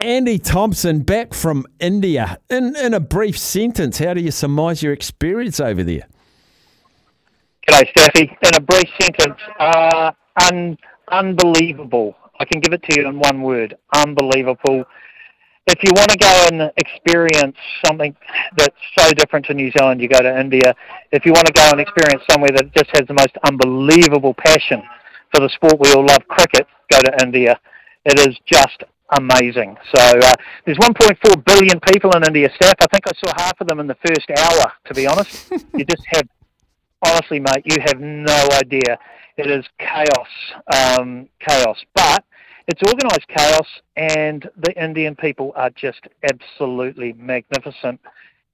Andy Thompson back from India. In in a brief sentence, how do you surmise your experience over there? G'day, Staffy. In a brief sentence, uh, un- unbelievable. I can give it to you in one word: unbelievable. If you want to go and experience something that's so different to New Zealand, you go to India. If you want to go and experience somewhere that just has the most unbelievable passion for the sport we all love, cricket, go to India. It is just amazing. So uh, there's 1.4 billion people in India, staff. I think I saw half of them in the first hour, to be honest. you just have, honestly, mate, you have no idea. It is chaos, um, chaos. But it's organised chaos, and the Indian people are just absolutely magnificent,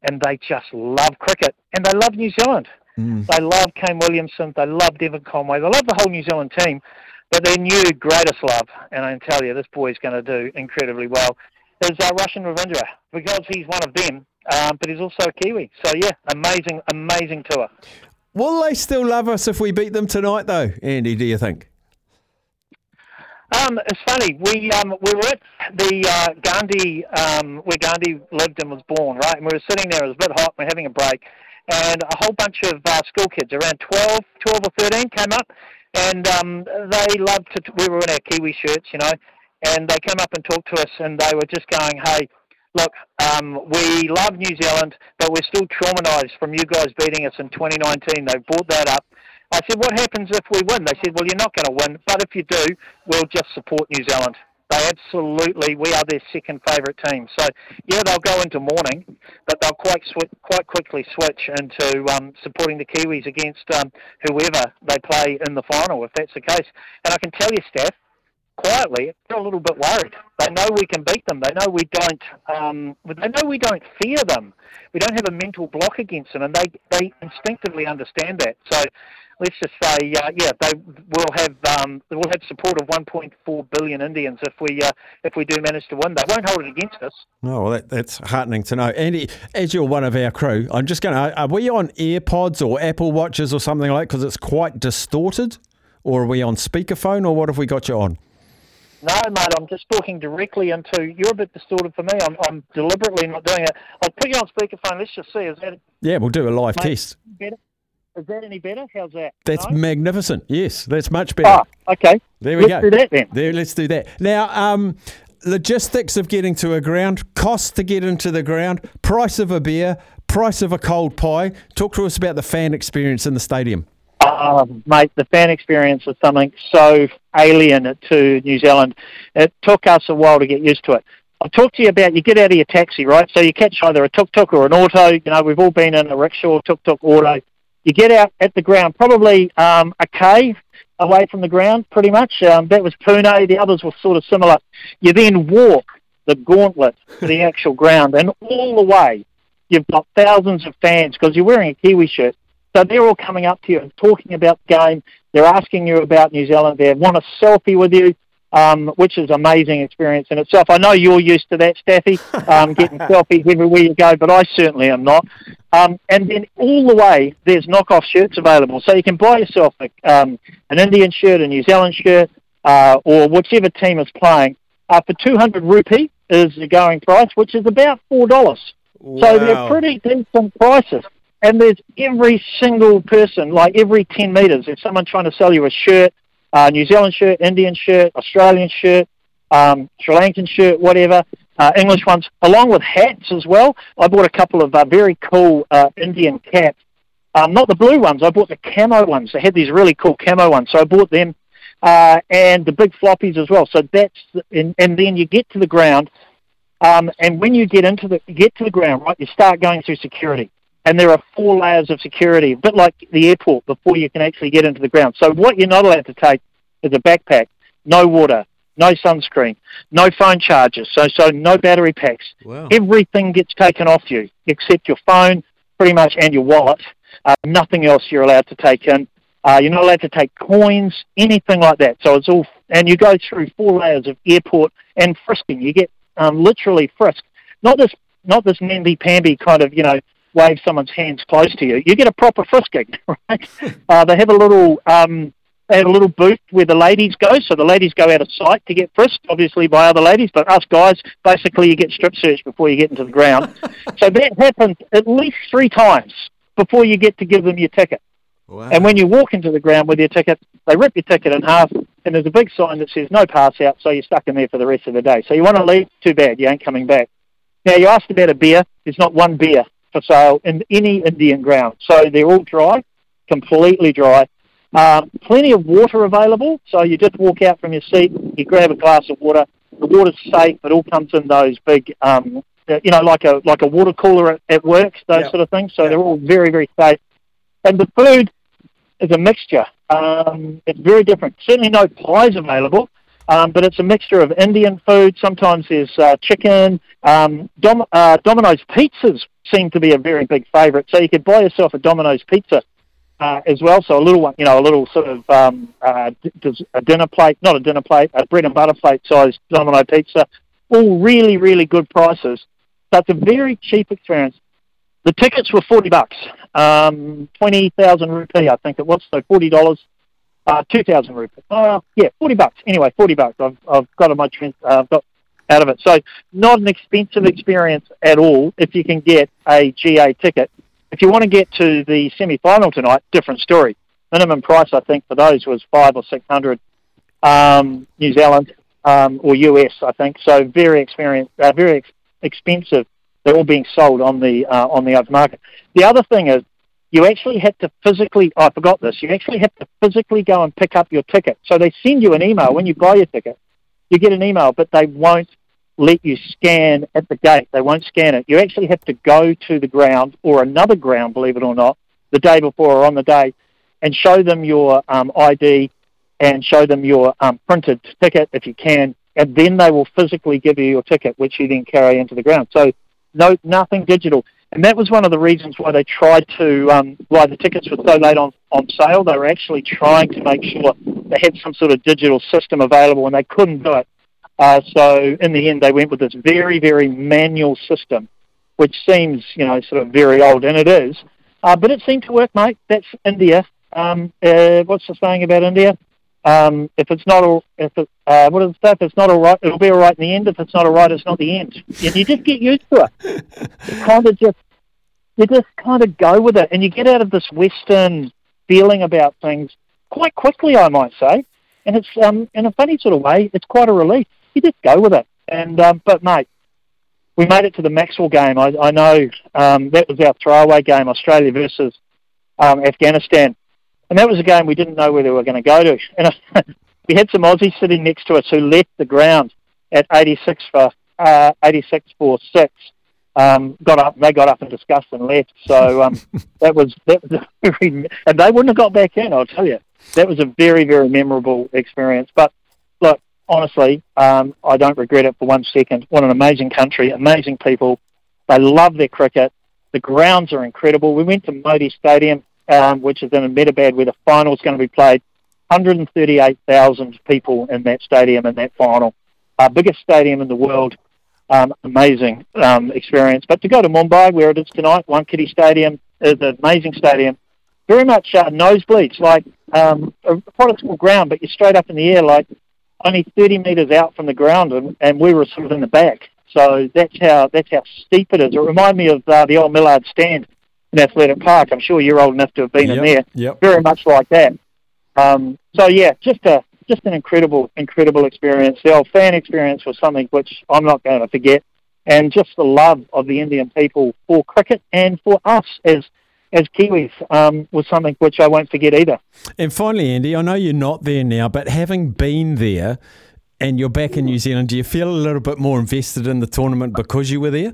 and they just love cricket, and they love New Zealand. Mm. They love Kane Williamson. They love Devon Conway. They love the whole New Zealand team. But their new greatest love, and I can tell you, this boy's going to do incredibly well, is uh, Rachin Ravindra because he's one of them, um, but he's also a Kiwi. So yeah, amazing, amazing tour. Will they still love us if we beat them tonight, though, Andy? Do you think? Um, it's funny. We um, we were at the uh, Gandhi um, where Gandhi lived and was born, right? And we were sitting there. It was a bit hot. We we're having a break, and a whole bunch of uh, school kids, around 12, 12 or 13, came up and um, they loved to. We were in our Kiwi shirts, you know, and they came up and talked to us, and they were just going, "Hey, look, um, we love New Zealand, but we're still traumatised from you guys beating us in 2019." They brought that up. I said, "What happens if we win?" They said, "Well, you're not going to win, but if you do, we'll just support New Zealand." They absolutely, we are their second favourite team. So yeah, they'll go into mourning, but they'll quite sw- quite quickly switch into um, supporting the Kiwis against um, whoever they play in the final, if that's the case. And I can tell you, Steph, quietly, they're a little bit worried. They know we can beat them. They know we don't. Um, they know we don't fear them. We don't have a mental block against them, and they they instinctively understand that. So let's just say, uh, yeah, they will have um, they will have support of 1.4 billion Indians if we uh, if we do manage to win. They won't hold it against us. Oh, well, that, that's heartening to know. Andy, as you're one of our crew, I'm just going to. Are we on AirPods or Apple Watches or something like? Because it's quite distorted, or are we on speakerphone, or what have we got you on? No, mate, I'm just talking directly into. You're a bit distorted for me. I'm, I'm deliberately not doing it. I'll put you on speakerphone. Let's just see. Is that? Yeah, we'll do a live mate, test. Better? Is that any better? How's that? That's no? magnificent. Yes, that's much better. Oh, okay. There we let's go. Let's do that then. There, let's do that. Now, um, logistics of getting to a ground, cost to get into the ground, price of a beer, price of a cold pie. Talk to us about the fan experience in the stadium. Uh, mate, the fan experience is something so alien to New Zealand. It took us a while to get used to it. I'll talk to you about you get out of your taxi, right? So you catch either a tuk tuk or an auto. You know, we've all been in a rickshaw, tuk tuk, auto. You get out at the ground, probably um, a K away from the ground, pretty much. Um, that was Pune. The others were sort of similar. You then walk the gauntlet to the actual ground, and all the way, you've got thousands of fans because you're wearing a Kiwi shirt. So they're all coming up to you and talking about the game. They're asking you about New Zealand. They want a selfie with you um, which is an amazing experience in itself. I know you're used to that, Staffy, um, getting selfies everywhere you go, but I certainly am not. Um, and then all the way, there's knockoff shirts available, so you can buy yourself a, um, an Indian shirt, a New Zealand shirt, uh, or whichever team is playing. Uh, for 200 rupee is the going price, which is about four dollars. Wow. So they're pretty decent prices. And there's every single person, like every 10 metres, there's someone trying to sell you a shirt, uh, New Zealand shirt, Indian shirt, Australian shirt, um, Sri Lankan shirt, whatever, uh, English ones, along with hats as well. I bought a couple of uh, very cool uh, Indian caps. Um, not the blue ones, I bought the camo ones. They had these really cool camo ones, so I bought them. Uh, and the big floppies as well. So that's and, and then you get to the ground, um, and when you get into the get to the ground, right, you start going through security and there are four layers of security, a bit like the airport, before you can actually get into the ground. So what you're not allowed to take is a backpack, no water, no sunscreen, no phone chargers, so so no battery packs. Wow. Everything gets taken off you except your phone, pretty much, and your wallet. Uh, nothing else you're allowed to take in. Uh, you're not allowed to take coins, anything like that. So it's all, and you go through four layers of airport and frisking. You get um, literally frisked. Not this, not this namby-pamby kind of, you know, wave someone's hands close to you. You get a proper frisking, right? uh, they have a little um, They had a little booth where the ladies go, so the ladies go out of sight to get frisked, obviously by other ladies, but us guys, basically you get strip searched before you get into the ground. so that happens at least three times before you get to give them your ticket. Wow. And when you walk into the ground with your ticket, they rip your ticket in half, and there's a big sign that says no pass out, so you're stuck in there for the rest of the day. So you want to leave, too bad, you ain't coming back. Now, you asked about a beer. There's not one beer for sale in any Indian ground. So they're all dry, completely dry. Um, plenty of water available, so you just walk out from your seat, you grab a glass of water. The water's safe. It all comes in those big, um, you know, like a like a water cooler at, at work, those yep. sort of things. So yep. they're all very very safe. And the food is a mixture. Um, it's very different. Certainly no pies available, um, but it's a mixture of Indian food. Sometimes there's uh, chicken. Um, Dom- uh, Domino's pizzas seem to be a very big favourite. So you could buy yourself a Domino's pizza uh, as well. So a little one, you know, a little sort of um, uh, a dinner plate, not a dinner plate, a bread and butter plate sized Domino pizza. All really, really good prices. So it's a very cheap experience. The tickets were forty bucks, um, twenty thousand rupee, I think it was. So forty dollars, uh, two thousand rupees. Uh, yeah, forty bucks. Anyway, forty bucks. I've I've got a much. Uh, I've got out of it. So not an expensive experience at all if you can get a GA ticket. If you want to get to the semi-final tonight, different story. Minimum price I think for those was five or six hundred um, New Zealand um, or US I think. So very experienced, uh, very ex- expensive they're all being sold on the uh, on the open market. The other thing is, you actually have to physically. Oh, I forgot this. You actually have to physically go and pick up your ticket. So they send you an email when you buy your ticket. You get an email, but they won't let you scan at the gate. They won't scan it. You actually have to go to the ground or another ground, believe it or not, the day before or on the day, and show them your um, ID and show them your um, printed ticket if you can, and then they will physically give you your ticket, which you then carry into the ground. So no, nothing digital. And that was one of the reasons why they tried to, um, why the tickets were so late on, on sale. They were actually trying to make sure they had some sort of digital system available, and they couldn't do it. Uh, so in the end, they went with this very, very manual system, which seems, you know, sort of very old, and it is. Uh, but it seemed to work, mate. That's India. Um, uh, what's the saying about India? Um, if it's not all, if it, uh, what is stuff? If it's not all right, it'll be all right in the end. If it's not all right, it's not the end. And you just get used to it. You kind of just, you just kind of go with it, and you get out of this Western feeling about things quite quickly, I might say. And it's um, in a funny sort of way, it's quite a relief. You just go with it. And um, but mate, we made it to the Maxwell game. I, I know um, that was our throwaway game, Australia versus um, Afghanistan and that was a game we didn't know where they were going to go to. And we had some Aussies sitting next to us who left the ground at 86 for uh, 86 for six. Um, got up, they got up in disgust and left. So um, that was that was very, and they wouldn't have got back in. I'll tell you, that was a very very memorable experience. But look, honestly, um, I don't regret it for one second. What an amazing country, amazing people. They love their cricket. The grounds are incredible. We went to Modi Stadium um, which is in Ahmedabad, where the final is going to be played. 138,000 people in that stadium in that final. Uh, biggest stadium in the world. Um, amazing um, experience. But to go to Mumbai, where it is tonight, Wankhede Stadium is an amazing stadium. Very much uh, nosebleeds, like um, a protocol ground, but you're straight up in the air, like only 30 metres out from the ground, and, and we were sort of in the back. So that's how that's how steep it is. It reminded me of uh, the old Millard Stand in Athletic Park. I'm sure you're old enough to have been yep, in there. Yep. Very much like that. Um, so yeah, just a just an incredible, incredible experience. The old fan experience was something which I'm not going to forget, and just the love of the Indian people for cricket and for us as as Kiwis um, was something which I won't forget either. And finally, Andy, I know you're not there now, but having been there and you're back in New Zealand, do you feel a little bit more invested in the tournament because you were there?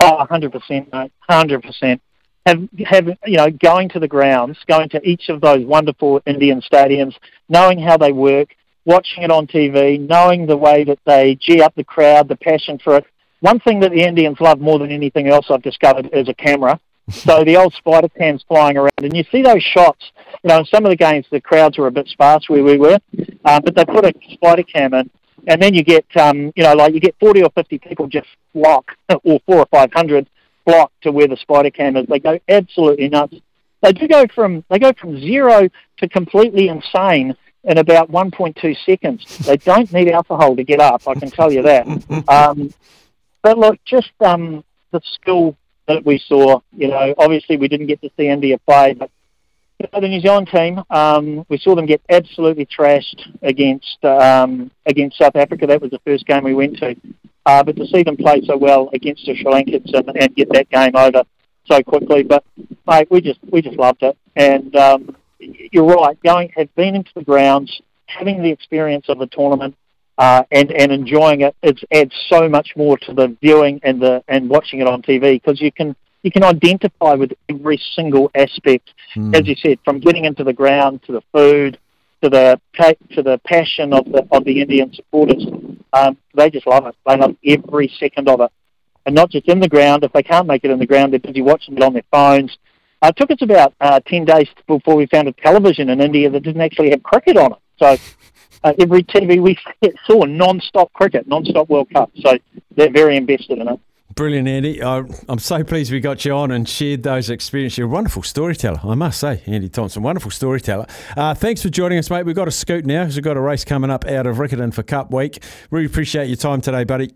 Oh, 100%, mate. 100%. Have, have, you know, going to the grounds, going to each of those wonderful Indian stadiums, knowing how they work, watching it on TV, knowing the way that they gee up the crowd, the passion for it. One thing that the Indians love more than anything else I've discovered is a camera. so the old spider cams flying around, and you see those shots. You know, in some of the games the crowds were a bit sparse where we were, uh, but they put a spider cam in, and then you get um, you know like you get 40 or 50 people just flock or four or 500 flock to where the spider cam is they go absolutely nuts they do go from they go from zero to completely insane in about 1.2 seconds. They don't need alcohol to get up, I can tell you that. Um, but look, just um, the skill that we saw, you know, obviously we didn't get to see India play, but you the New Zealand team, um, we saw them get absolutely trashed against um, against South Africa. That was the first game we went to. Uh, but to see them play so well against the Sri Lankans and, and get that game over so quickly, but mate, we just we just loved it. And um, you're right, going have been into the grounds, having the experience of the tournament, uh, and and enjoying it, it adds so much more to the viewing and the and watching it on TV because you can you can identify with every single aspect, mm. as you said, from getting into the ground to the food to the to the passion of the of the Indian supporters. Um, they just love it. They love every second of it, and not just in the ground. If they can't make it in the ground, they're busy watching it on their phones. Uh, it took us about uh, ten days before we found a television in India that didn't actually have cricket on it. So. Uh, every TV we saw non-stop cricket, non-stop World Cup. So they're very invested in it. Brilliant, Andy. I'm so pleased we got you on and shared those experiences. You're a wonderful storyteller, I must say, Andy Thompson. Wonderful storyteller. Uh, thanks for joining us, mate. We've got a scoot now because we've got a race coming up out of Riccarton for Cup Week. Really appreciate your time today, buddy.